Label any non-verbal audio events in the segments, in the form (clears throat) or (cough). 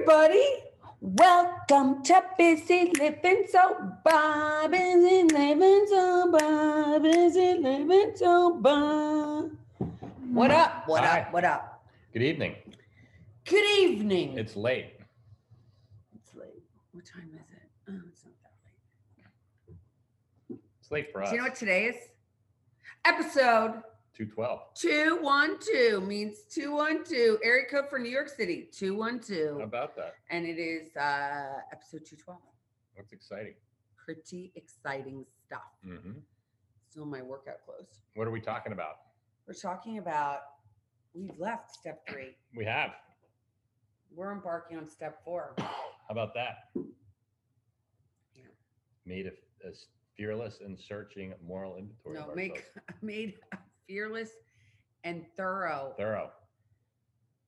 everybody. Welcome to Busy Living Sober. Busy Living Sober. Busy Living Sober. What up? What Hi. up? What up? Good evening. Good evening. It's late. It's late. What time is it? Oh, it's not that late. It's late for us. Do you know what today is? Episode 212. 212 means 212. Area code for New York City, How 212. about that? And it is uh episode 212. That's exciting. Pretty exciting stuff. Mm-hmm. Still my workout clothes. What are we talking about? We're talking about we've left step three. We have. We're embarking on step four. How about that? Yeah. Made a fearless and searching moral inventory. No, of make ourselves. (laughs) made a fearless and thorough thorough.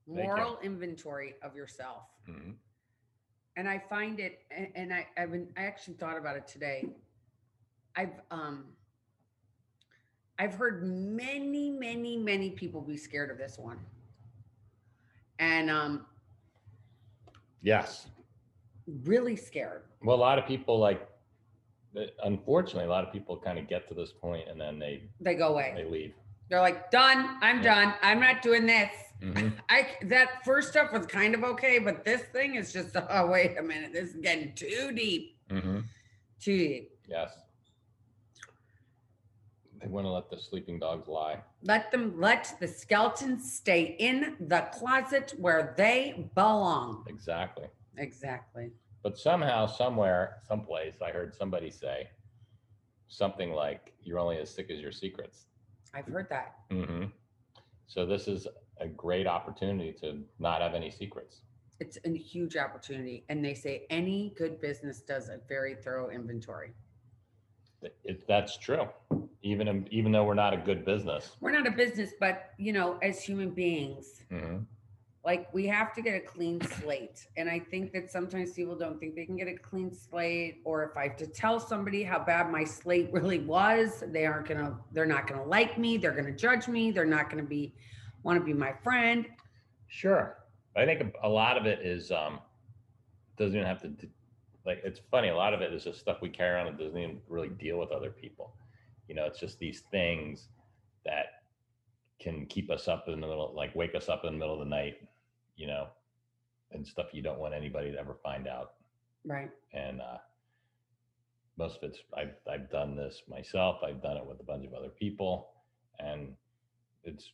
Moral inventory of yourself. hmm and I find it, and I, I've been, I actually thought about it today. I've, um, I've heard many, many, many people be scared of this one, and um, Yes. really scared. Well, a lot of people like. Unfortunately, a lot of people kind of get to this point and then they They go away, they leave. They're like, done. I'm done. I'm not doing this. hmm (laughs) I that first stuff was kind of okay, but this thing is just. (laughs) Oh, wait a minute. This is getting too deep. Mm-hmm. Too deep. Yes. They want to let the sleeping dogs lie. Let them let the skeletons stay in the closet where they belong. Exactly. Exactly. But somehow, somewhere, someplace, I heard somebody say something like, "You're only as sick as your secrets." I've heard that. hmm So this is a great opportunity to not have any secrets. It's a huge opportunity. And they say any good business does a very thorough inventory. It, that's true. Even even though we're not a good business. We're not a business, but you know, as human beings, hmm like we have to get a clean slate. And I think that sometimes people don't think they can get a clean slate. Or if I have to tell somebody how bad my slate (laughs) really was, they aren't gonna, they're not gonna like me, they're gonna judge me, they're not gonna be want to be my friend. Sure. I think a- a lot of it is um doesn't even have to like it's funny, a lot of it is just stuff we carry around and doesn't even really deal with other people. You know, it's just these things that can keep us up in the middle, like wake us up in the middle of the night, you know, and stuff you don't want anybody to ever find out. Right. And uh most of it's I've I've done this myself. I've done it with a bunch of other people and it's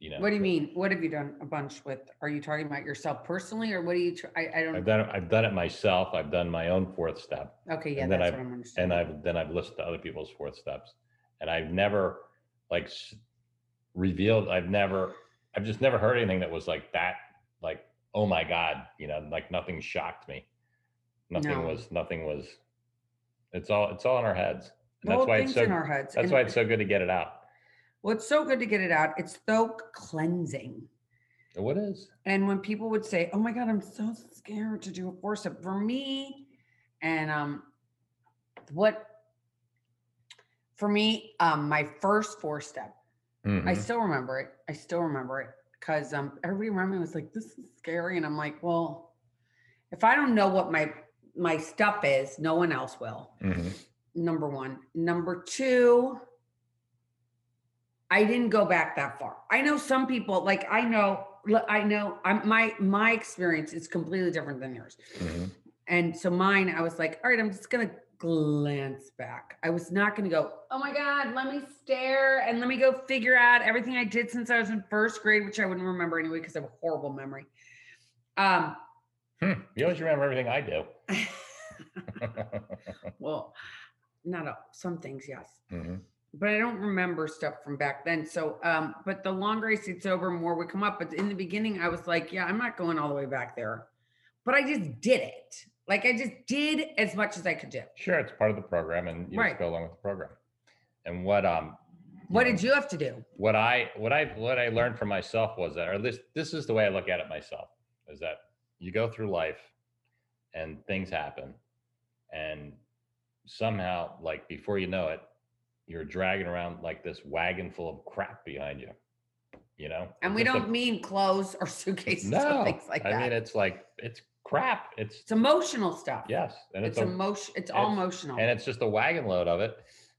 you know What do you mean? What have you done a bunch with? Are you talking about yourself personally, or what do you? Tr- I, I don't. I've done it, I've done it myself. I've done my own fourth step, Okay, yeah, and then that's I've- what I'm understanding. and I've then I've listened to other people's fourth steps, and I've never like s- revealed. I've never, I've just never heard anything that was like that. Like, oh my god, you know, like nothing shocked me. Nothing No. was. Nothing was. It's all. It's all in our heads. And that's why it's so. in our heads. That's and why it's so good to get it out. Well, it's so good to get it out. It's so cleansing. What is? And when people would say, "Oh my God, I'm so scared to do a four step," for me, and um, what for me, um, my first four step, I Mhm. still remember it. I still remember it because um, everybody around me was like, "This is scary," and I'm like, "Well, if I don't know what my my stuff is, no one else will." Mhm. Number one. Number two, I didn't go back that far. I know some people, like I know, I know, I'm my my experience is completely different than yours, Mhm. and so mine, I was like, all right, I'm just gonna glance back. I was not gonna go, oh my god, let me stare and let me go figure out everything I did since I was in first grade, which I wouldn't remember anyway because I have a horrible memory. Um, Hmm. You always remember everything I do. (laughs) well, not all, some things, yes. Mhm. but I don't remember stuff from back then. So, um, but the longer I see it's over, more would come up. But in the beginning, I was like, yeah, I'm not going all the way back there. But I just did it. Like I just did as much as I could do. Sure, it's part of the program, and you Right. just go along with the program. And what um, What did you have to do? What I what I what I learned from myself was that, or this this is the way I look at it myself, is that you go through life, and things happen, and somehow, like before you know it, you're dragging around like this wagon full of crap behind you. You know. And we don't mean clothes or (laughs) suitcases or things like that. I mean it's like it's crap. It's it's emotional stuff. yes, and It's, it's, emotion. It's all it's- emotional. and it's just a wagon load of it.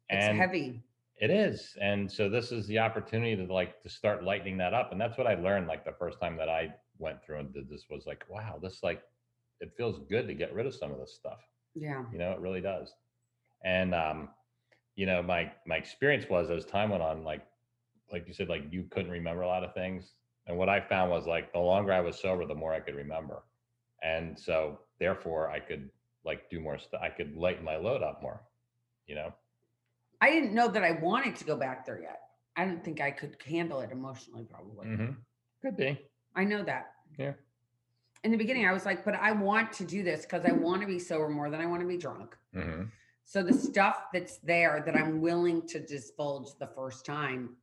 it's heavy. It is. And so this is the opportunity to like to start lightening that up. And that's what I learned like the first time that I went through and did this was like, wow, this like it feels good to get rid of some of this stuff. Yeah. You know, it really does. And um, you know, my my experience was as time went on, like like you said, like you couldn't remember a lot of things. And what I found was like the longer I was sober, the more I could remember. And so therefore I could like do more stuff. I could lighten my load up more, you know? I didn't know that I wanted to go back there yet. I didn't think I could handle it emotionally, probably. Mhm. Could be. I know that. Yeah. In the beginning, I was like, but I want to do this because I want to be sober more than I want to be drunk. hmm So the stuff that's there that I'm willing to divulge the first time,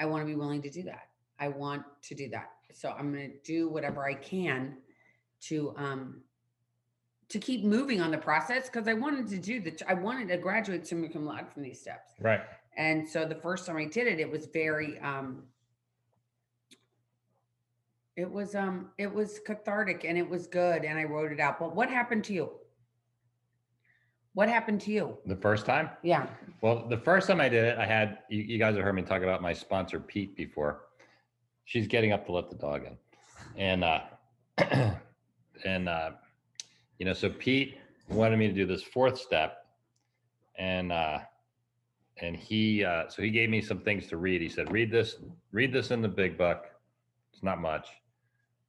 I, want to be willing to do that. I want to do that. So I'm going to do whatever I can to um to keep moving on the process because I wanted to do the I wanted to graduate summa cum laude from these steps. Right. And so the first time I did it, it was very um it was um it was cathartic and it was good and I wrote it out. But what happened to you? What happened to you? The first time? Yeah. Well, the first time I did it, I had you, you guys have heard me talk about my sponsor Pete before. She's getting up to let the dog in. And uh (clears throat) and uh you know, so Pete wanted me to do this fourth step and uh and he uh so he gave me some things to read. He said, read this, read this in the big book. It's not much.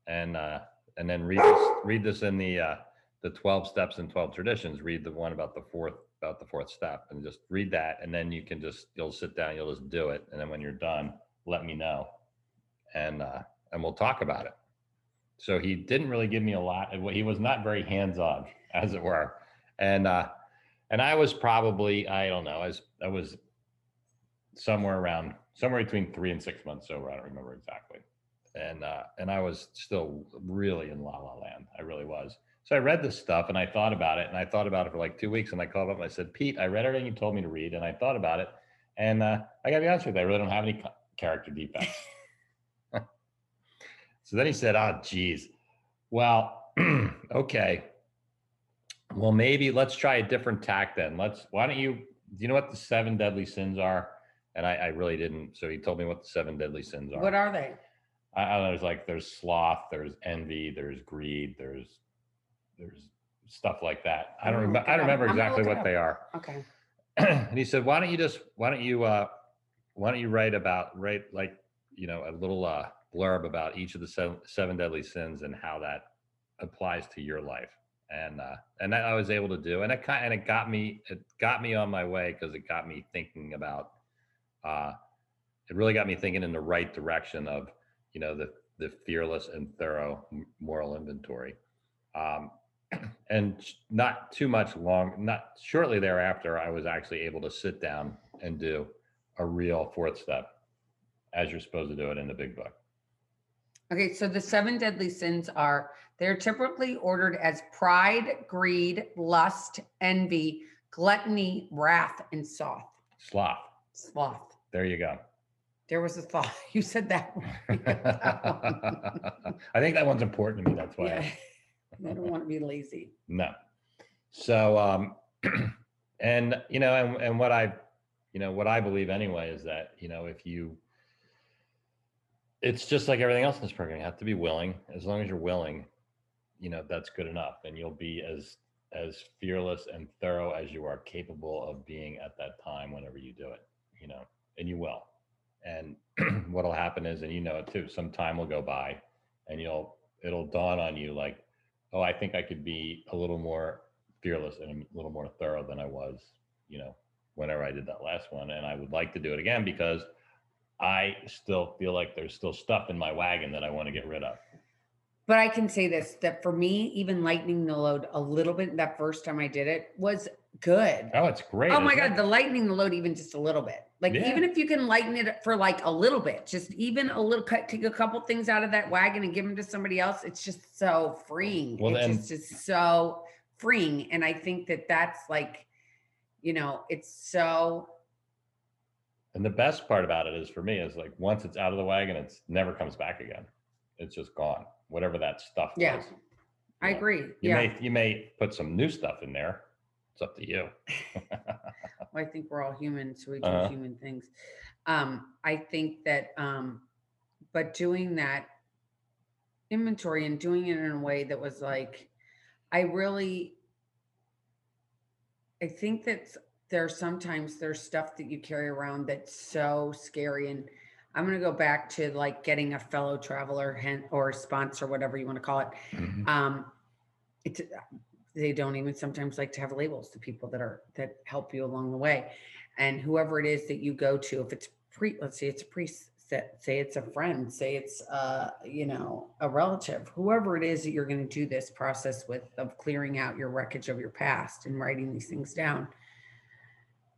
And uh and then read this, read this in the uh the 12 steps and 12 traditions read the one about the fourth about the fourth step and just read that. And then you can just you'll sit down you'll just do it. And then when you're done let me know. And uh and we'll talk about it. So he didn't really give me a lot. He was not very hands-on (laughs) as it were. And uh and i was probably i don't know i was i was somewhere around somewhere between three and six months sober. I don't remember exactly. And uh and i was still really in la la land. I really was so I read this stuff and I thought about it and I thought about it for like two weeks and I called up and I said, Pete, I read everything you told me to read and I thought about it. And uh, I got to be honest with you, I really don't have any character defects. (laughs) so then he said, oh, geez. Well, (clears throat) okay. Well, maybe let's try a different tack then. Let's, why don't you, do you know what the seven deadly sins are? And I, I really didn't. So he told me what the seven deadly sins are. What are they? I, I don't know, there's like there's sloth, there's envy, there's greed, there's there's stuff like that. I don't remember. I don't remember exactly what they are. Okay. (clears throat) and he said, "Why don't you just why don't you uh why don't you write about write like you know a little uh blurb about each of the seven, seven deadly sins and how that applies to your life." And uh and that I was able to do, and it kind and it got me it got me on my way because it got me thinking about uh it really got me thinking in the right direction of you know the the fearless and thorough moral inventory um, and not too much long not shortly thereafter i was actually able to sit down and do a real fourth step as you're supposed to do it in the big book Okay. So the seven deadly sins are they're typically ordered as pride, greed, lust, envy, gluttony, wrath, and sloth. sloth Sloth. there you go There was a thought. (laughs) You said that. (laughs) i think that one's important to me that's why yeah. I don't want to be lazy. No. So, um, (clears throat) and you know, and and what I, you know, what I believe anyway is that you know, if you, it's just like everything else in this program. You have to be willing. As long as you're willing, you know, that's good enough, and you'll be as as fearless and thorough as you are capable of being at that time whenever you do it. You know, and you will. And (clears throat) what'll happen is, and you know it too. Some time will go by, and you'll it'll dawn on you like oh, I think I could be a little more fearless and a little more thorough than I was, you know, whenever I did that last one. And I would like to do it again because I still feel like there's still stuff in my wagon that I want to get rid of. But I can say this that for me, even lightening the load a little bit that first time I did it was good. Oh, it's great. Oh my God, it? the lightening the load even just a little bit. Like Yeah. even if you can lighten it for like a little bit, just even a little cut, take a couple things out of that wagon and give them to somebody else. It's just so freeing. Well, it's and- just is so freeing. And I think that that's like, you know, it's so And the best part about it is for me is like once it's out of the wagon, it's never comes back again. It's just gone. Whatever that stuff Yeah. was. I agree. You Yeah. may you may put some new stuff in there. It's up to you. (laughs) Well, I think we're all human, so we do Uh-huh. human things. Um, I think that, um, but doing that inventory and doing it in a way that was like, I really, I think that there's sometimes there's stuff that you carry around that's so scary. And I'm gonna go back to like getting a fellow traveler hen- or sponsor, whatever you want to call it. Mhm. Um, it's they don't even sometimes like to have labels to people that are that help you along the way, and whoever it is that you go to, if it's pre, let's say it's a priest, say it's a friend, say it's uh you know a relative, whoever it is that you're going to do this process with of clearing out your wreckage of your past and writing these things down.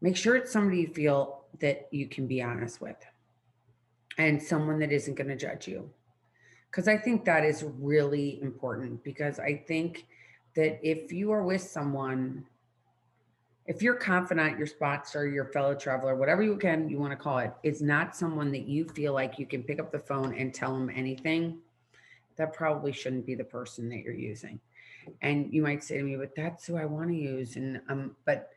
Make sure it's somebody you feel that you can be honest with, and someone that isn't going to judge you because I think that is really important because I think that if you are with someone, if your confidant, your sponsor, your fellow traveler, whatever you can you want to call it, is not someone that you feel like you can pick up the phone and tell them anything, that probably shouldn't be the person that you're using. And you might say to me, but that's who I want to use. And um, but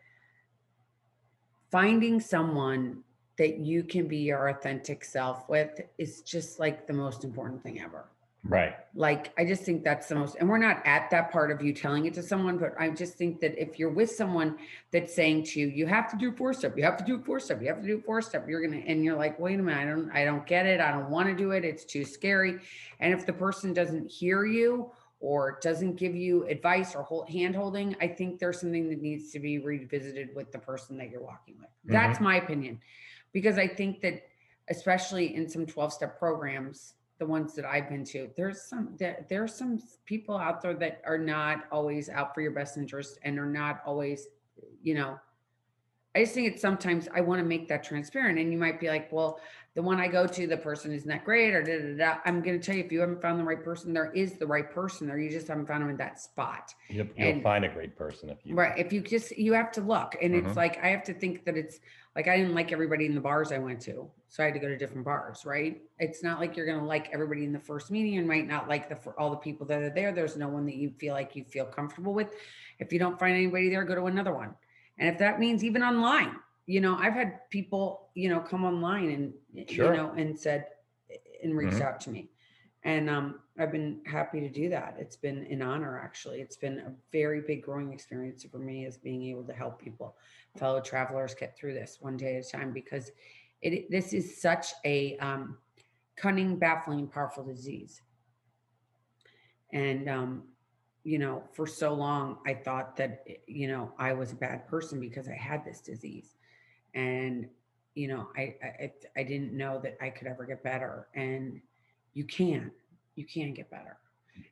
finding someone that you can be your authentic self with is just like the most important thing ever. Right. Like, I just think that's the most, and we're not at that part of you telling it to someone, but I just think that if you're with someone that's saying to you, you have to do four step, you have to do four step, you have to do four step, you're gonna, and you're like, wait a minute, I don't, I don't get it, I don't want to do it, it's too scary. And if the person doesn't hear you or doesn't give you advice or hold, hand holding, I think there's something that needs to be revisited with the person that you're walking with. Mm-hmm. That's my opinion, because I think that especially in some 12 step programs the ones that I've been to, there's some there, there some people out there that are not always out for your best interest and are not always, you know. I just think it's sometimes I want to make that transparent. And you might be like, well, the one I go to, the person isn't that great, or da, da, da. I'm gonna tell you, if you haven't found the right person, there is the right person there. You just haven't found them in that spot. You'll, you'll find a great person if you Right. If you just you have to look. And Mhm. it's like I have to think that it's like I didn't like everybody in the bars I went to. So I had to go to different bars, right? It's not like you're gonna like everybody in the first meeting and might not like the for all the people that are there. There's no one that you feel like you feel comfortable with. If you don't find anybody there, go to another one. And if that means even online, you know, I've had people, you know, come online and Sure. you know and said and reached Mhm. out to me. And um, I've been happy to do that. It's been an honor, actually. It's been a very big growing experience for me as being able to help people, fellow travelers, get through this one day at a time because it this is such a um, cunning, baffling, powerful disease. And um, you know, for so long, I thought that you know I was a bad person because I had this disease, and you know, I I, I- didn't know that I could ever get better, and you can, you can get better,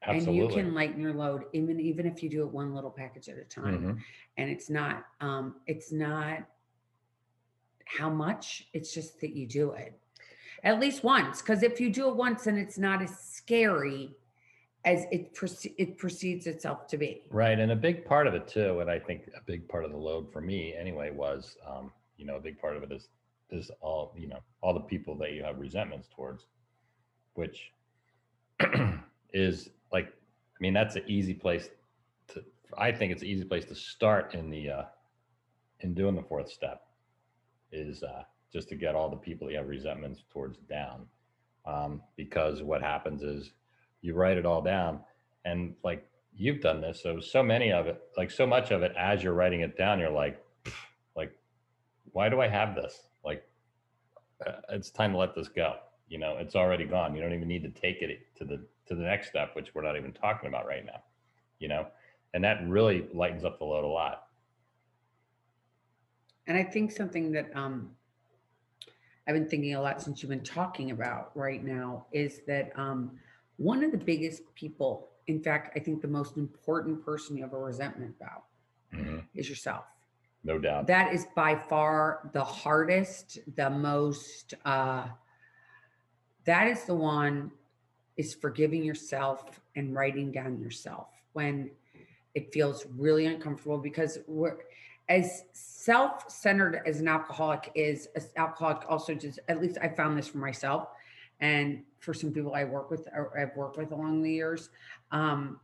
absolutely. and you can lighten your load even even if you do it one little package at a time Mhm. and it's not um it's not how much it's just that you do it at least once because if you do it once and it's not as scary as it proce- it proceeds itself to be Right. And a big part of it too, and I think a big part of the load for me anyway was um, you know, a big part of it is is all, you know, all the people that you have resentments towards, which (clears throat) is like I mean, that's an easy place to I think it's an easy place to start in the uh in doing the fourth step is uh just to get all the people you have resentments towards down. Um, because what happens is you write it all down and like you've done this so so many of it like so much of it as you're writing it down you're like like why do i have this? Like uh, it's time to let this go. You know it's already gone. You don't even need to take it to the to the next step which we're not even talking about right now you know? And that really lightens up the load a lot. And i think something that um i've been thinking a lot since you've been talking about right now is that um one of the biggest people in fact i think the most important person you have a resentment about Mhm. is yourself no doubt. That is by far the hardest the most uh that is the one is forgiving yourself and writing down yourself when it feels really uncomfortable because we're as self-centered as an alcoholic is, as alcoholic also just, at least I found this for myself and for some people I work with or I've worked with along the years, um,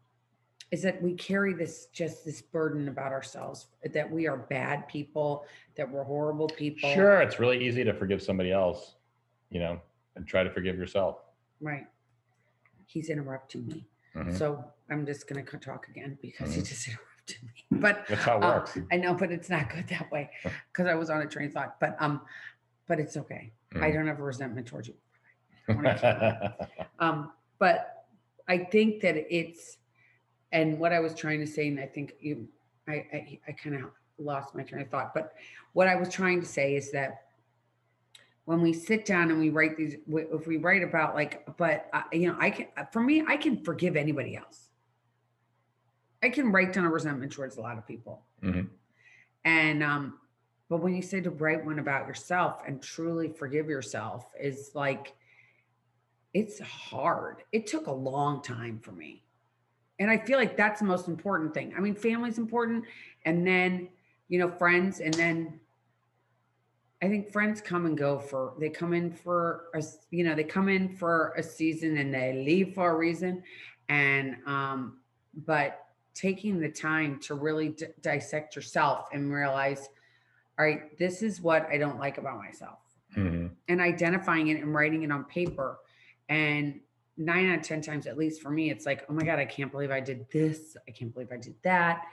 is that we carry this just this burden about ourselves that we are bad people, that we're horrible people. Sure, it's really easy to forgive somebody else, you know, and try to forgive yourself. Right. He's interrupting me. Mhm. So I'm just gonna talk again because he Mhm. just interrupted me. (laughs) But That's how it uh, works. I know, but it's not good that way (laughs) because I was on a train of thought. But um, but it's okay. I Mhm. don't have a resentment towards you. I wanna keep that. (laughs) Um, but I think that it's, and what I was trying to say, and I think you, I, I, I kind of lost my train of thought, but what I was trying to say is that when we sit down and we write these, if we write about like, but uh, you know, I can, for me, I can forgive anybody else. I can write down a resentment towards a lot of people. Mhm. And, um, but when you say to write one about yourself and truly forgive yourself is like, it's hard. It took a long time for me. And I feel like that's the most important thing. I mean, family's important, and then, you know, friends, and then I think friends come and go for, they come in for, a you know, they come in for a season and they leave for a reason. And, um, but taking the time to really d- dissect yourself and realize, all right, this is what I don't like about myself Mhm. and identifying it and writing it on paper. And nine out of 10 times, at least for me, it's like, oh my God, I can't believe I did this. I can't believe I did that.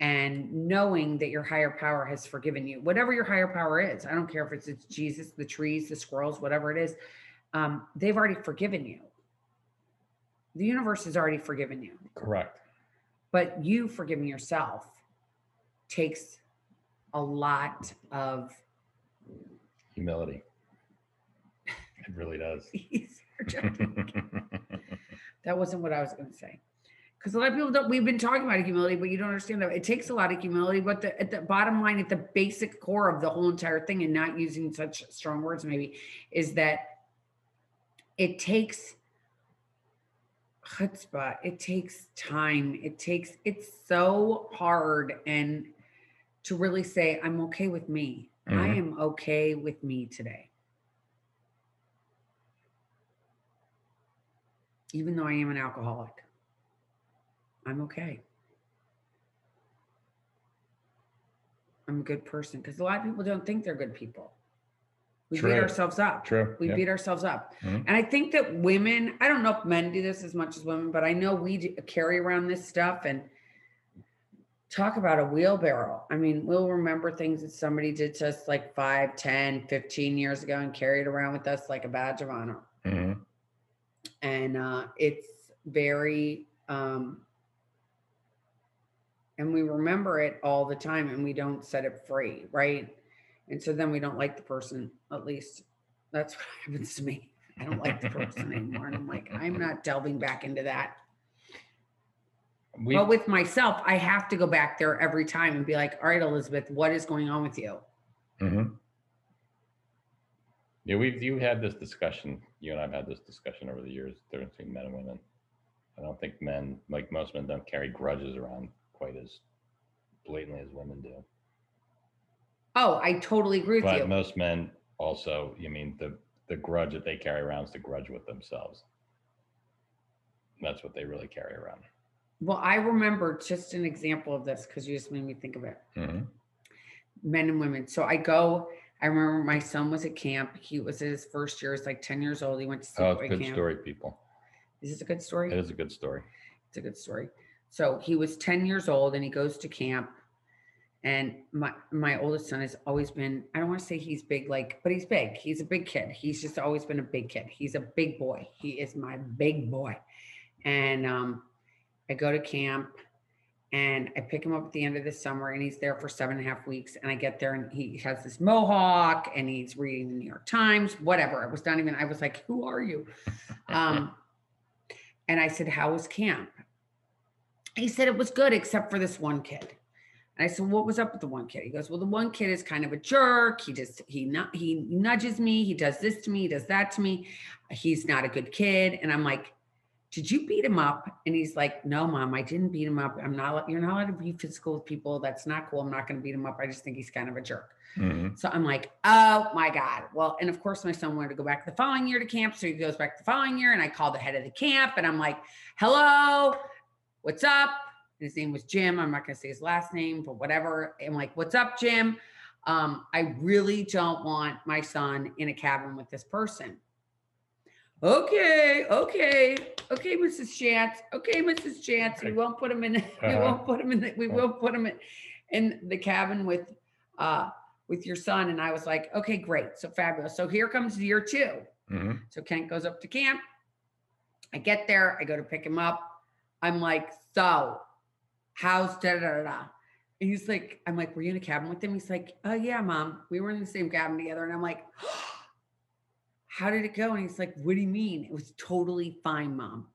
And knowing that your higher power has forgiven you, whatever your higher power is, I don't care if it's, it's Jesus, the trees, the squirrels, whatever it is, um, they've already forgiven you. The universe has already forgiven you, Correct. but you forgiving yourself takes a lot of Humility. (laughs) It really does. (laughs) That wasn't what I was going to say. Because a lot of people don't, we've been talking about humility, but you don't understand that it takes a lot of humility. But the, at the bottom line, at the basic core of the whole entire thing, and not using such strong words, maybe, is that it takes chutzpah, it takes time, it takes, it's so hard. And to really say, I'm okay with me, I Mhm. am okay with me today. Even though I am an alcoholic. I'm okay. I'm a good person because a lot of people don't think they're good people. We beat ourselves up. True. We yeah. beat ourselves up. Mhm. And I think that women, I don't know if men do this as much as women, but I know we carry around this stuff and talk about a wheelbarrow. I mean, we'll remember things that somebody did to us like 5, 10, 15 years ago and carry it around with us like a badge of honor Mhm. And uh, it's very um, and we remember it all the time and we don't set it free right? And so then we don't like the person at least that's (laughs) what happens to me. I don't like the person anymore and i'm like i'm not delving back into that. We, but with myself i have to go back there every time and be like all right elizabeth what is going on with you? Mhm. Yeah, we've you had this discussion. You and I've had this discussion over the years difference between men and women. I don't think men, like most men, don't carry grudges around quite as blatantly as women do. oh i totally agree with But you most men also, you mean the the grudge that they carry around is the grudge with themselves. That's what they really carry around. well i remember just an example of this because you just made me think of it Mhm. men and women. So I go, I remember my son was at camp. He was his first year, he's like 10 years old. He went to Oh, sleepaway it's a good camp. story, people. Is this a good story? It is a good story. It's a good story. So he was 10 years old and he goes to camp. And my my oldest son has always been, I don't want to say he's big, like, but he's big. He's a big kid. He's just always been a big kid. He's a big boy. He is my big boy. And um, I go to camp and I pick him up at the end of the summer and he's there for seven and a half weeks. And I get there and he has this mohawk and he's reading the New York Times, whatever. It was not even, I was like, who are you? (laughs) Um, and I said, how was camp? He said it was good except for this one kid. And I said, what was up with the one kid? He goes, well, the one kid is kind of a jerk. He just he not he nudges me. He does this to me. He does that to me. He's not a good kid. And I'm like, did you beat him up? And he's like, no, mom, I didn't beat him up. I'm not, you're not allowed to be physical with people. That's not cool. I'm not going to beat him up. I just think he's kind of a jerk. Mhm. So I'm like, oh my God. Well, and of course, my son wanted to go back the following year to camp. So he goes back the following year. And I call the head of the camp and I'm like, hello, what's up? And his name was Jim. I'm not going to say his last name, but whatever. I'm like, what's up, Jim? Um, I really don't want my son in a cabin with this person. Okay, okay, okay, Mrs. Chance. Okay, Mrs. Chance. We won't put him in. (laughs) We Uh-huh. won't put him in. The, we won't put him in, in the cabin with uh with your son. And I was like, okay, great. So fabulous. So here comes year two. Mhm. So Kent goes up to camp. I get there. I go to pick him up. I'm like, so how's da da da da? And he's like, I'm like, were you in a cabin with him? He's like, oh yeah, mom. We were in the same cabin together. And I'm like, (gasps) how did it go? And he's like, what do you mean? It was totally fine, mom.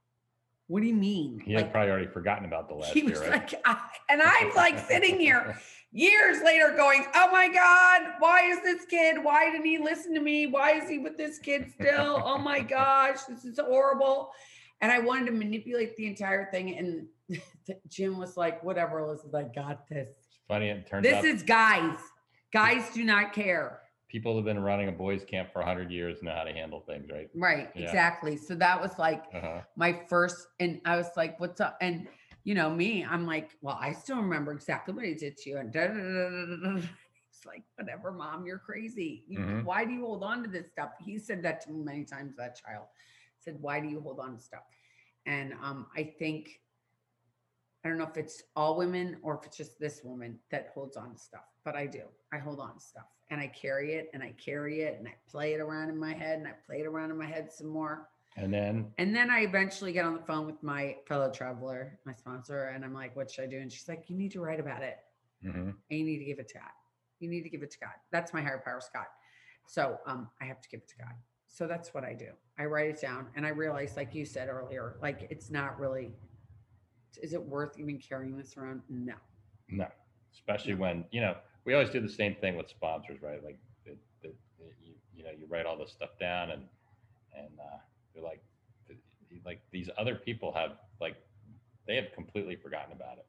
What do you mean? He had probably already forgotten about the last he year, was right? like, I, and I'm like sitting here (laughs) years later going, oh my God, why is this kid? Why didn't he listen to me? Why is he with this kid still? Oh my gosh, this is horrible. And I wanted to manipulate the entire thing. And (laughs) Jim was like, whatever, Elizabeth, I got this. It's funny. It turns This is guys. Guys do not care. People have been running a boys camp for 100 years know how to handle things, right? Right, Yeah. exactly. So that was like Uh-huh. my first, and I was like, what's up? And you know, me, I'm like, well, I still remember exactly what he did to you. And da, da, da, it's like, whatever, mom, you're crazy. You, Mhm. Why do you hold on to this stuff? He said that to me many times, that child said, why do you hold on to stuff? And um, I think, I don't know if it's all women or if it's just this woman that holds on to stuff, but I do. I hold on to stuff and I carry it and I carry it and I play it around in my head and I play it around in my head some more. And then And then I eventually get on the phone with my fellow traveler, my sponsor, and I'm like, what should I do? And she's like, you need to write about it mhm. and you need to give it to God. You need to give it to God. That's my higher power, Scott. So um, I have to give it to God. So that's what I do. I write it down and I realize, like you said earlier, like it's not really, is it worth even carrying this around? No. no, especially when, you know, we always do the same thing with sponsors, right? Like, the, the, the- you, you know, you write all this stuff down and, and uh, they're like, like these other people have like, they have completely forgotten about it.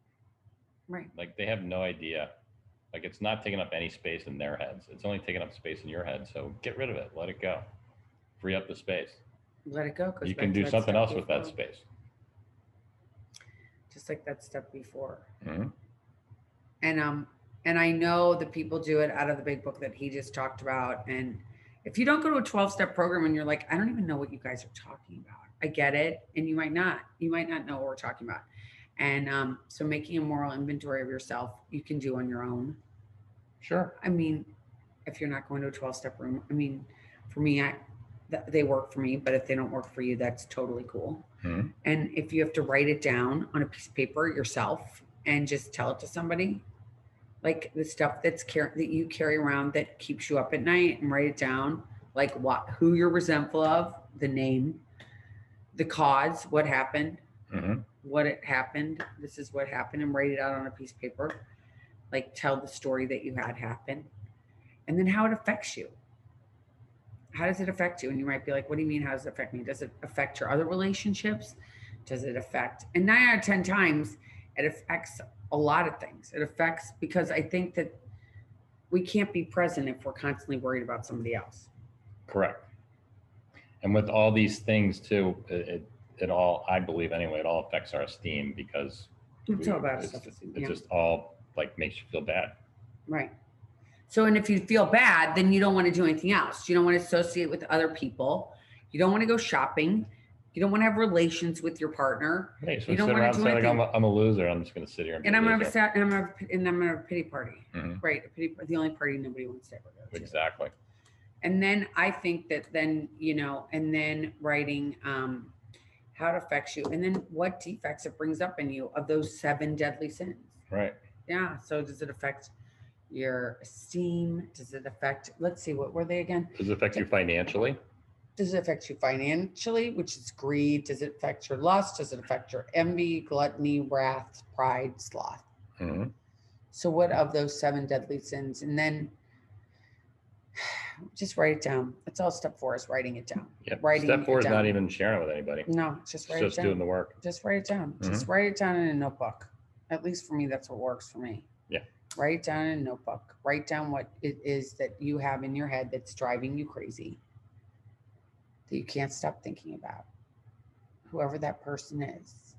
Right. Like they have no idea. Like it's not taking up any space in their heads. It's only taking up space in your head. So get rid of it. Let it go. Free up the space. Let it go. You can do something else with that space. Just like that step before. Mhm. and um and i know that people do it out of the big book that he just talked about and if you don't go to a 12 step program and you're like i don't even know what you guys are talking about i get it and you might not you might not know what we're talking about and um so making a moral inventory of yourself you can do on your own Sure. i mean if you're not going to a 12 step room i mean for me i th- they work for me but if they don't work for you that's totally cool Mhm. and if you have to write it down on a piece of paper yourself and just tell it to somebody, like the stuff that's car- that you carry around that keeps you up at night, and write it down, like what who you're resentful of, the name, the cause, what happened, Mhm. what it happened. This is what happened, and write it out on a piece of paper. Like tell the story that you had happen, and then how it affects you. How does it affect you? And you might be like, "What do you mean? How does it affect me? Does it affect your other relationships? Does it affect?" And nine out of ten times, it affects a lot of things. It affects because I think that we can't be present if we're constantly worried about somebody else. Correct. And with all these things too, it, it, all, I believe anyway, it all affects our esteem because It's all about it's, it Yeah. just all like makes you feel bad. Right. So, and if you feel bad, then you don't want to do anything else. You don't want to associate with other people. You don't want to go shopping. You don't want to have relations with your partner. Hey, so You don't wanna around do saying like I'm a, I'm a loser. I'm just going to sit here and, And a I'm gonna have a and I'm have, and I'm a pity party. Mhm. Right. A pity, the only party nobody wants to ever go to. Exactly. And then I think that then, you know, and then writing um how it affects you and then what defects it brings up in you of those seven deadly sins. Right. Yeah. So does it affect your esteem? Does it affect, let's see, what were they again? Does it affect you financially? Does it affect you financially, which is greed? Does it affect your lust? Does it affect your envy, gluttony, wrath, pride, sloth? Mhm. So what of those seven deadly sins? And then (sighs) Just write it down. That's all step four is writing it down. Yep. Writing Step it four is not even sharing it with anybody. No, just It's write just it doing the work. Just write it down. Just write it down in a notebook. At least for me, that's what works for me. Write it down in a notebook. Write down what it is that you have in your head that's driving you crazy. That you can't stop thinking about. Whoever that person is.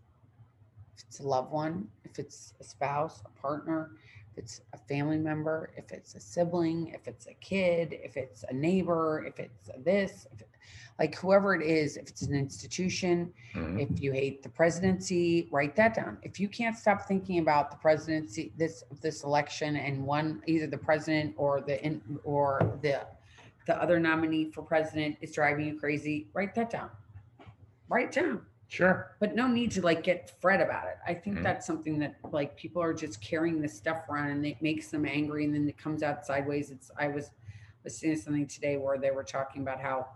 If it's a loved one, if it's a spouse, a partner, if it's a family member, if it's a sibling, if it's a kid, if it's a neighbor, if it's this, if it- like whoever it is, if it's an institution, Mhm. if you hate the presidency, write that down. If you can't stop thinking about the presidency, this this election, and one either the president or the in, or the the other nominee for president is driving you crazy, write that down. Write it down. Sure. But no need to like get fret about it. I think Mhm. that's something that like people are just carrying this stuff around and it makes them angry and then it comes out sideways. It's I was listening to something today where they were talking about how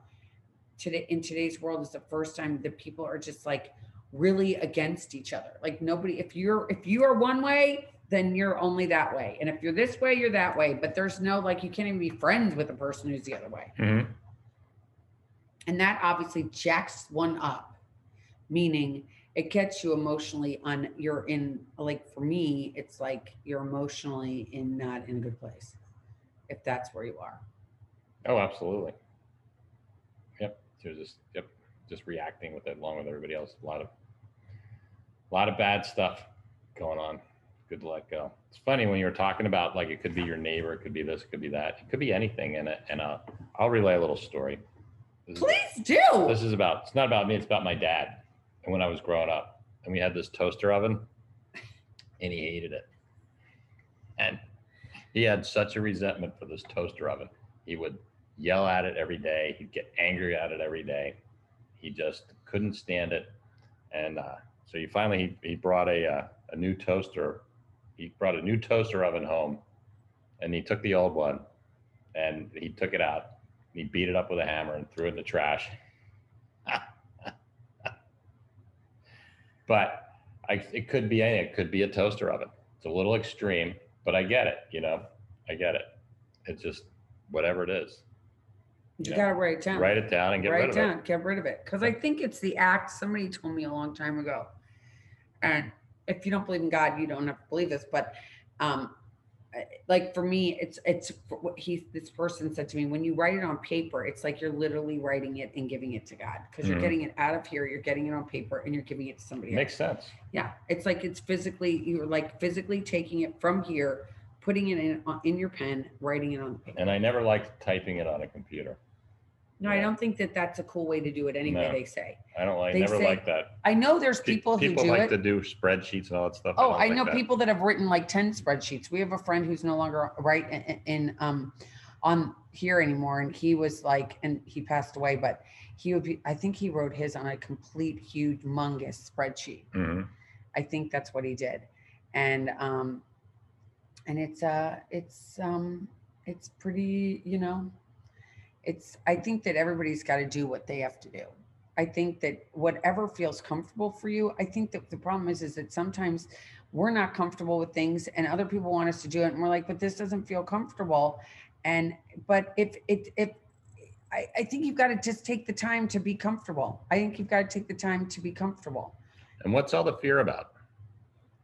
today in today's world is the first time that people are just like really against each other. Like nobody, if you're if you are one way, then you're only that way. And if you're this way, you're that way. But there's no like you can't even be friends with a person who's the other way. Mhm. And that obviously jacks one up, meaning it gets you emotionally on you're in like for me, it's like you're emotionally in not in a good place. If that's where you are. Oh, absolutely. Yep. You're just yep, just reacting with it along with everybody else. A lot of a lot of bad stuff going on. Good to let go. It's funny when you were talking about like it could be your neighbor, it could be this, it could be that, it could be anything. And it and uh, I'll relay a little story. This is- Please do. This is about, it's not about me, it's about my dad. And when I was growing up, and we had this toaster oven, and he hated it. And he had such a resentment for this toaster oven. He would yell at it every day, he'd get angry at it every day. He just couldn't stand it. And uh, so he finally, he, he brought a, uh, a new toaster. He brought a new toaster oven home, and he took the old one, and he took it out. He beat it up with a hammer and threw it in the trash. But I, it could be anything. It could be a toaster oven. It's a little extreme, but I get it. You know, I get it. It's just whatever it is. You Yeah. gotta write it down. Write it down and get write rid it of down. it. Get rid of it. Because I think it's the act. Somebody told me a long time ago. And if you don't believe in God, you don't have to believe this. But um, like for me, it's it's what he this person said to me. When you write it on paper, it's like you're literally writing it and giving it to God because you're Mhm. getting it out of here. You're getting it on paper and you're giving it to somebody else. Makes sense. Yeah, it's like it's physically you're like physically taking it from here, putting it in uh, in your pen, writing it on the paper. And I never liked typing it on a computer. No, I don't think that that's a cool way to do it anyway. No. They say. I don't like, They never say- liked that. I know there's Pe- people who do like it. to do spreadsheets and all that stuff. Oh, don't I like know that. people that have written like 10 spreadsheets. We have a friend who's no longer right in, in um on here anymore. And he was like, and he passed away, but he would be, I think he wrote his on a complete huge humongous spreadsheet. Mhm. I think that's what he did. And um and it's uh it's um it's pretty, you know, it's I think that everybody's got to do what they have to do. I think that whatever feels comfortable for you, I think that the problem is is that sometimes we're not comfortable with things and other people want us to do it and we're like, but this doesn't feel comfortable. And but if it if I, I think you've got to just take the time to be comfortable. I think you've got to take the time to be comfortable. And what's all the fear about?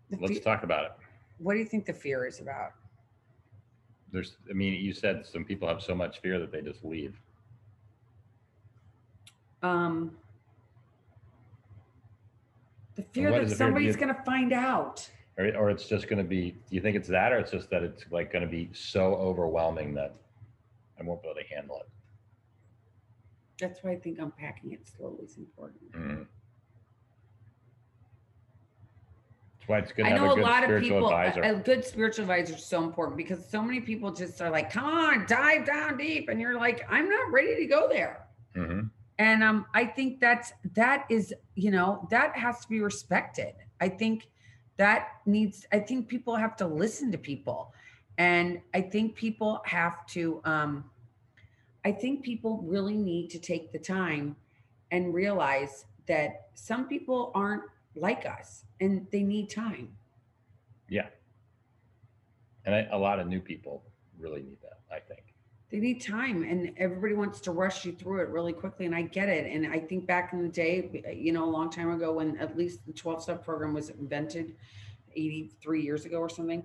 The Let's fe- talk about it. what do you think the fear is about? There's, I mean, you said some people have so much fear that they just leave. Um, the fear what that is the fear? Do somebody's you- going to find out. Or, or it's just going to be, do you think it's that, or it's just that it's like going to be so overwhelming that I won't be able to handle it? That's why I think unpacking it slowly is important. Mhm. That's why it's good I know a a good lot of people, a, advisor. a good spiritual advisor is so important because so many people just are like, come on, dive down deep. And you're like, I'm not ready to go there. Mhm. And um, I think that's that is, you know, that has to be respected. I think that needs, I think people have to listen to people. And I think people have to, um, I think people really need to take the time and realize that some people aren't like us and they need time. Yeah. And I, a lot of new people really need that, I think. they need time and everybody wants to rush you through it really quickly and i get it and i think back in the day you know a long time ago when at least the 12 step program was invented 83 years ago or something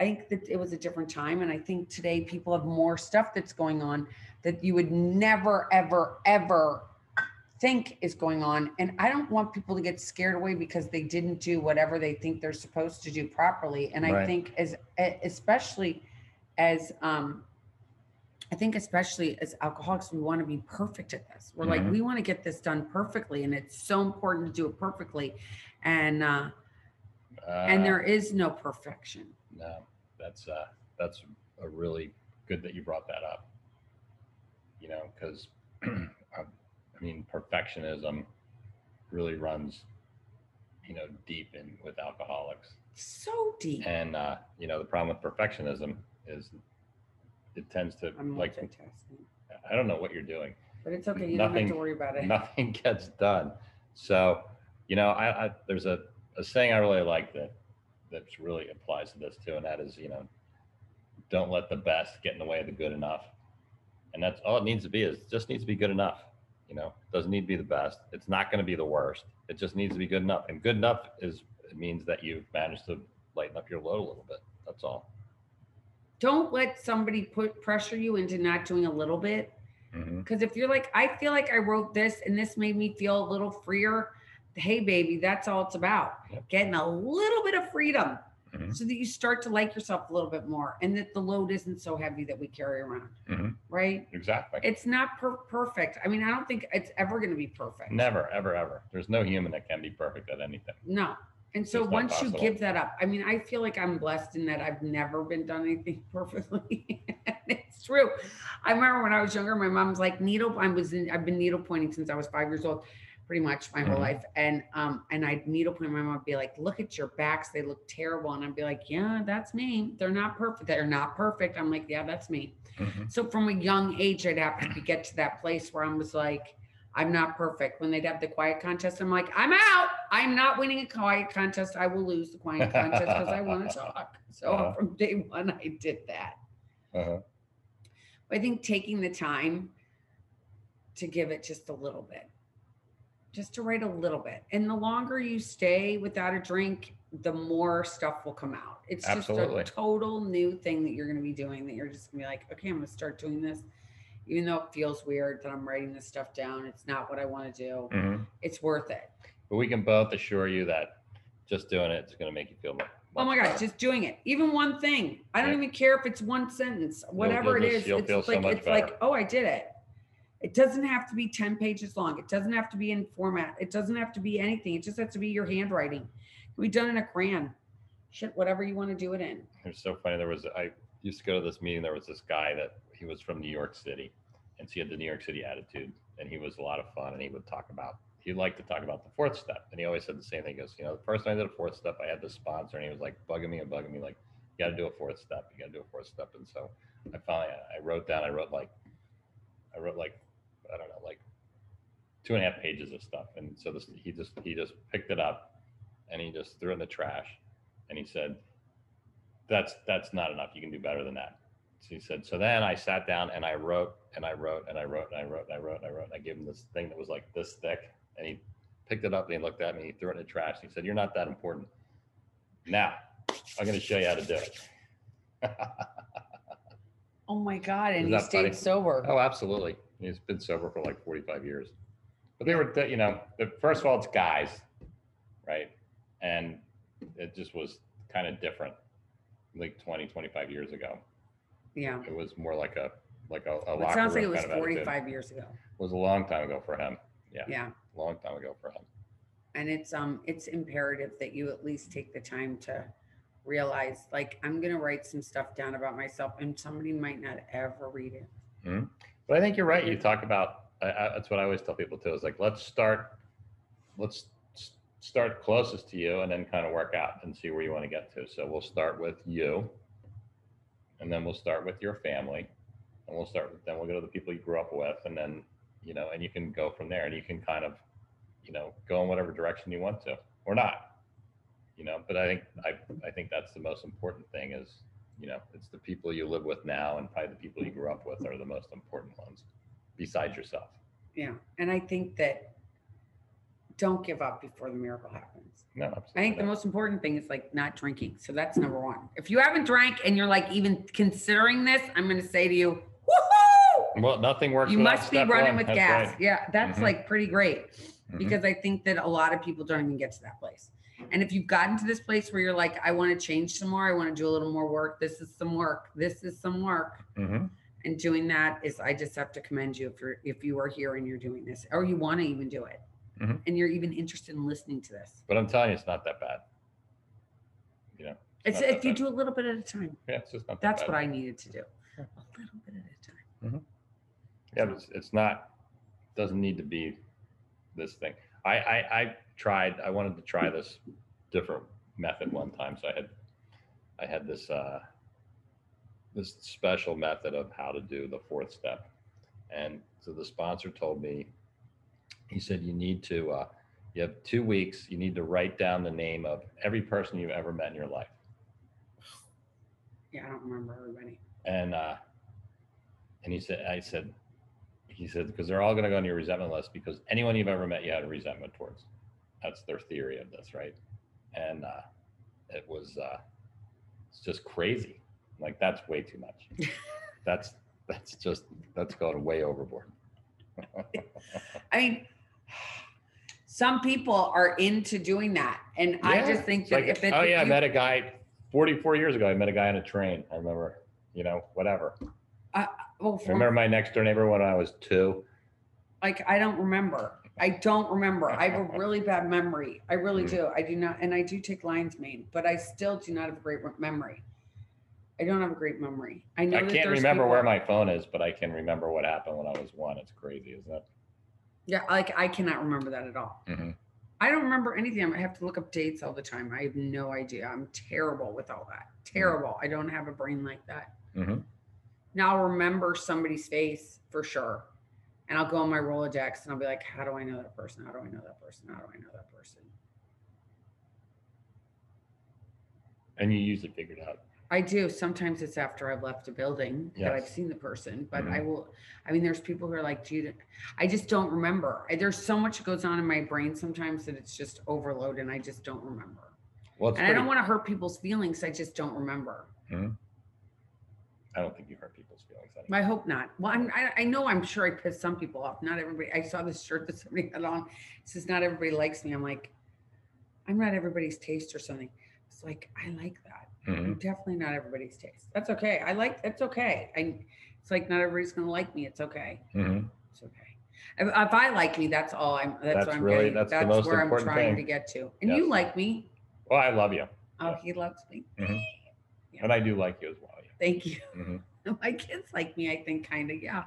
i think that it was a different time and i think today people have more stuff that's going on that you would never ever ever think is going on and i don't want people to get scared away because they didn't do whatever they think they're supposed to do properly and i Right. think as especially as um I think especially as alcoholics, we want to be perfect at this. We're like, Mhm. we want to get this done perfectly, and it's so important to do it perfectly. And uh, and Uh, there is no perfection. No, that's uh, that's a really good that you brought that up. You know, because (clears throat) I mean, perfectionism really runs, you know, deep in with alcoholics, So deep. and uh, you know, the problem with perfectionism is it tends to I'm like I don't know what you're doing. but it's okay. You don't have nothing- to worry about it. nothing (laughs) gets done. So, you know, I, I there's a, a saying I really like that that really applies to this too, and that is, you know, don't let the best get in the way of the good enough. And that's all it needs to be is just needs to be good enough. You know, doesn't need to be the best. It's not going to be the worst. It just needs to be good enough. And good enough is it means that you've managed to lighten up your load a little bit. That's all. Don't let somebody put pressure you into not doing a little bit. Mm-hmm. Because if you're like, I feel like I wrote this and this made me feel a little freer. Hey, baby, that's all it's about. Yep. Getting a little bit of freedom Mhm. so that you start to like yourself a little bit more and that the load isn't so heavy that we carry around. Mhm. Right. Exactly. It's not per- perfect. I mean, I don't think it's ever going to be perfect. Never, ever, ever. There's no human that can be perfect at anything. No. And so It's once you give that up, I mean, I feel like I'm blessed in that I've never been done anything (laughs) perfectly. It's true. I remember when I was younger, my mom's like needle. I was in, I've been needle pointing since I was five years old, pretty much my whole Mhm. life. And um, and I'd needle point. My mom would be like, "Look at your backs; they look terrible." And I'd be like, "Yeah, that's me. They're not perfect. They're not perfect." I'm like, "Yeah, that's me." Mhm. So from a young age, I'd have to get to that place where I was like, I'm not perfect. When they'd have the quiet contest, I'm like, I'm out. I'm not winning a quiet contest. I will lose the quiet contest because I want to (laughs) talk. So Uh-huh. from day one, I did that. Uh-huh. I think taking the time to give it just a little bit, just to write a little bit. And the longer you stay without a drink, the more stuff will come out. It's Absolutely. just a total new thing that you're going to be doing that you're just going to be like, okay, I'm going to start doing this. Even though it feels weird that I'm writing this stuff down, it's not what I want to do. Mhm. It's worth it. But we can both assure you that just doing it is going to make you feel much. Oh my gosh, just doing it. Even one thing. I don't Yeah. even care if it's one sentence, whatever you'll it just- is. you'll It's so like much it's like, oh, I did it. It doesn't have to be 10 pages long. It doesn't have to be in format. It doesn't have to be anything. It just has to be your handwriting. It can be done in a crayon. Shit, whatever you want to do it in. It's so funny. There was I used to go to this meeting. There was this guy that he was from New York City, and so he had the New York City attitude, and he was a lot of fun. And he would talk about he liked to talk about the fourth step, and he always said the same thing. He goes, you know, the first time I did a fourth step, I had this sponsor, and he was like bugging me and bugging me, like, you got to do a fourth step. You got to do a fourth step. And so I finally I wrote down. I wrote like I wrote like I don't know like two and a half pages of stuff, and so this he just he just picked it up, and he just threw it in the trash, and he said that's that's not enough. You can do better than that. So he said. So then I sat down and I wrote and I wrote and I wrote and I wrote and I wrote and I wrote. And I gave him this thing that was like this thick, and he picked it up and he looked at me. And he threw it in the trash. And he said, "You're not that important." Now I'm going to show you how to do it. (laughs) Oh my God. And he stayed funny? sober. oh, absolutely. He's been sober for like 45 years. But they were, you know, the, first of all, it's guys, right? And it just was kind of different, like 20, 25 years ago. Yeah. It was more like a like a, a it sounds like it was kind of attitude. 45 years ago. It was a long time ago for him. Yeah, Yeah. long time ago for him. and it's um it's imperative that you at least take the time to realize like i'm going to write some stuff down about myself and somebody might not ever read it But I think you're right. You talk about I, I, that's what I always tell people too. Is like let's start, let's start closest to you, and then kind of work out and see where you want to get to. So we'll start with you, and then we'll start with your family, and we'll start with then we'll go to the people you grew up with, and then you know, and you can go from there, and you can kind of, you know, go in whatever direction you want to, or not, you know. But I think I I think that's the most important thing is you know, it's the people you live with now and probably the people you grew up with are the most important ones besides yourself. Yeah. And I think that don't give up before the miracle happens. No, absolutely. I think the most important thing is like not drinking. So that's number one. If you haven't drank and you're like even considering this, I'm going to say to you, woohoo! Well, nothing works. You must be running one. with That's gas. right. Yeah, that's Mhm. like pretty great Mhm. because I think that a lot of people don't even get to that place. And if you've gotten to this place where you're like, I want to change some more, I want to do a little more work. This is some work. This is some work. Mhm. And doing that is, I just have to commend you if you're if you are here and you're doing this, or you want to even do it, Mhm. and you're even interested in listening to this. But I'm telling you, it's not that bad. You know, It's that if you bad. do a little bit at a time. yeah, it's just not. That That's bad. what I needed to do. A little bit at a time. Yeah, but it's, it's not, doesn't need to be this thing. I, I, I tried, I wanted to try this different method one time. So I had, I had this, uh, this special method of how to do the fourth step. And so the sponsor told me, he said, you need to, uh, you have two weeks, you need to write down the name of every person you've ever met in your life. Yeah, I don't remember everybody. And uh, and he said, I said, he said, because they're all going to go on your resentment list because anyone you've ever met, you had a resentment towards. That's their theory of this, right? And uh, it was, uh, it's just crazy. Like that's way too much. (laughs) that's that's just that's going way overboard. I mean, some people are into doing that, and I just think that like, oh yeah, I met a guy 44 years ago. I met a guy on a train. I remember, you know, whatever. well, I remember my next door neighbor when I was two. like I don't remember. I don't remember. I have a (laughs) really bad memory. I really Mm. do. I do not, and I do take lion's mane, but I still do not have a great memory. I don't have a great memory. I know I can't remember people- where my phone is, but I can remember what happened when I was one. It's crazy, isn't it? Yeah, like I cannot remember that at all. Mhm. I don't remember anything. I have to look up dates all the time. I have no idea. I'm terrible with all that. Terrible. I don't have a brain like that. Mhm. Now I'll remember somebody's face for sure. And I'll go on my Rolodex and I'll be like, how do I know that person? How do I know that person? How do I know that person? And you usually figured out. I do. Sometimes it's after I've left a building that I've seen the person, but Mhm. I will. I mean, there's people who are like, dude, I just don't remember. I, there's so much that goes on in my brain sometimes that it's just overload and I just don't remember. Well, and I don't want to hurt people's feelings. I just don't remember. I don't think you hurt people's feelings. Anyway. I hope not. Well, I'm, I, I know I'm sure I pissed some people off. Not everybody. I saw this shirt that somebody had on. It says, not everybody likes me. I'm like, I'm not everybody's taste or something. It's like, I like that. I'm Mhm. definitely not everybody's taste. That's okay. I like, it's okay. I, it's like, not everybody's going to like me. It's okay. Mhm. It's okay. If, if I like me, that's all I'm, that's, That's what I'm really- getting. that's That's most where I'm trying to get to. And you like me. Well, I love you, Oh, Yeah. he loves me. Mhm. Yeah. and I do like you as well. Yeah. Thank you. Mhm. (laughs) My kids like me, I think, kind of. Yeah.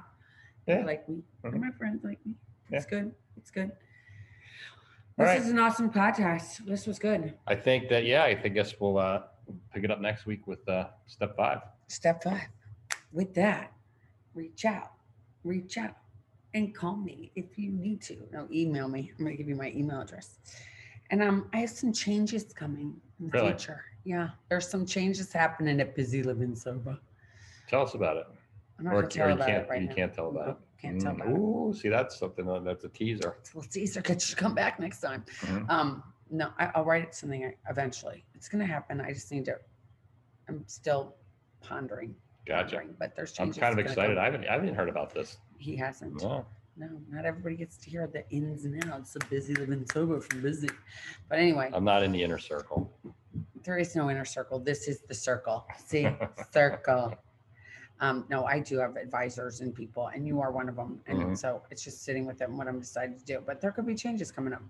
They Yeah. like me. Mhm. My friends like me. Yeah. It's good. It's good. All This right. is an awesome podcast. This was good. I think that yeah, I think guess we'll uh, pick it up next week with uh, step five. Step five. With that, reach out, reach out, and call me if you need to. No, email me. I'm gonna give you my email address. And um, I have some changes coming in the Really? future. Yeah, there's some changes happening at Busy Living Sober. Tell us about it. I'm not Or, or you about can't it right you now. can't tell about Nope, it. Can't tell Mm, about it. See that's something that's a teaser. It's a little teaser. Could you come back next time? Mhm. Um, no, I, I'll write it something eventually. It's gonna happen. I just need to. I'm still pondering. Gotcha. pondering, But there's changes. I'm kind of excited. I haven't I haven't heard about this. He hasn't. No. No, not everybody gets to hear the ins and outs of busy living sober from busy. But anyway, I'm not in the inner circle. There is no inner circle. This is the circle. See, (laughs) circle. Um, no, I do have advisors and people, and you are one of them. And Mhm. so it's just sitting with them what I'm deciding to do. But there could be changes coming up.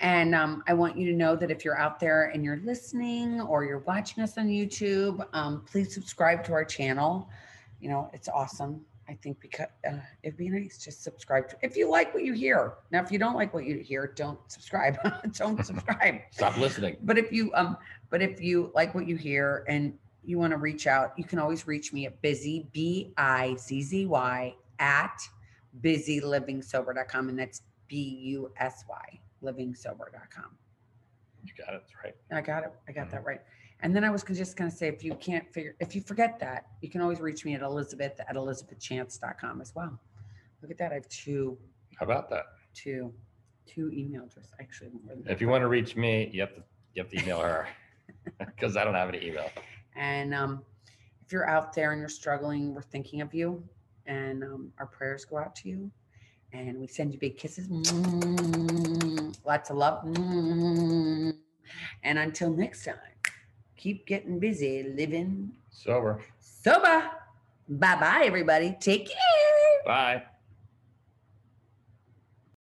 And um, I want you to know that if you're out there and you're listening or you're watching us on YouTube, um, please subscribe to our channel. You know, it's awesome. I think because uh, it'd be nice just subscribe to, if you like what you hear. Now, if you don't like what you hear, don't subscribe. (laughs) don't (laughs) subscribe. Stop listening. But if you um, but if you like what you hear and you want to reach out, you can always reach me at busy b i z z y at busylivingsober.com, and that's b u s y livingsober.com. You got it. That's right. I got it. I got Mhm. that right. And then I was just gonna say, if you can't figure, if you forget that, you can always reach me at Elizabeth at elizabethchance.com as well. Look at that. I have two, How about that? two, two email addresses, actually. more than If you want to reach me, you have to you have to email her (laughs) because I don't have any email. And um, if you're out there and you're struggling, we're thinking of you, and um, our prayers go out to you. And we send you big kisses, (laughs) lots of love. (laughs) And until next time, keep getting busy, living Sober. sober. Bye bye, everybody. Take care. Bye.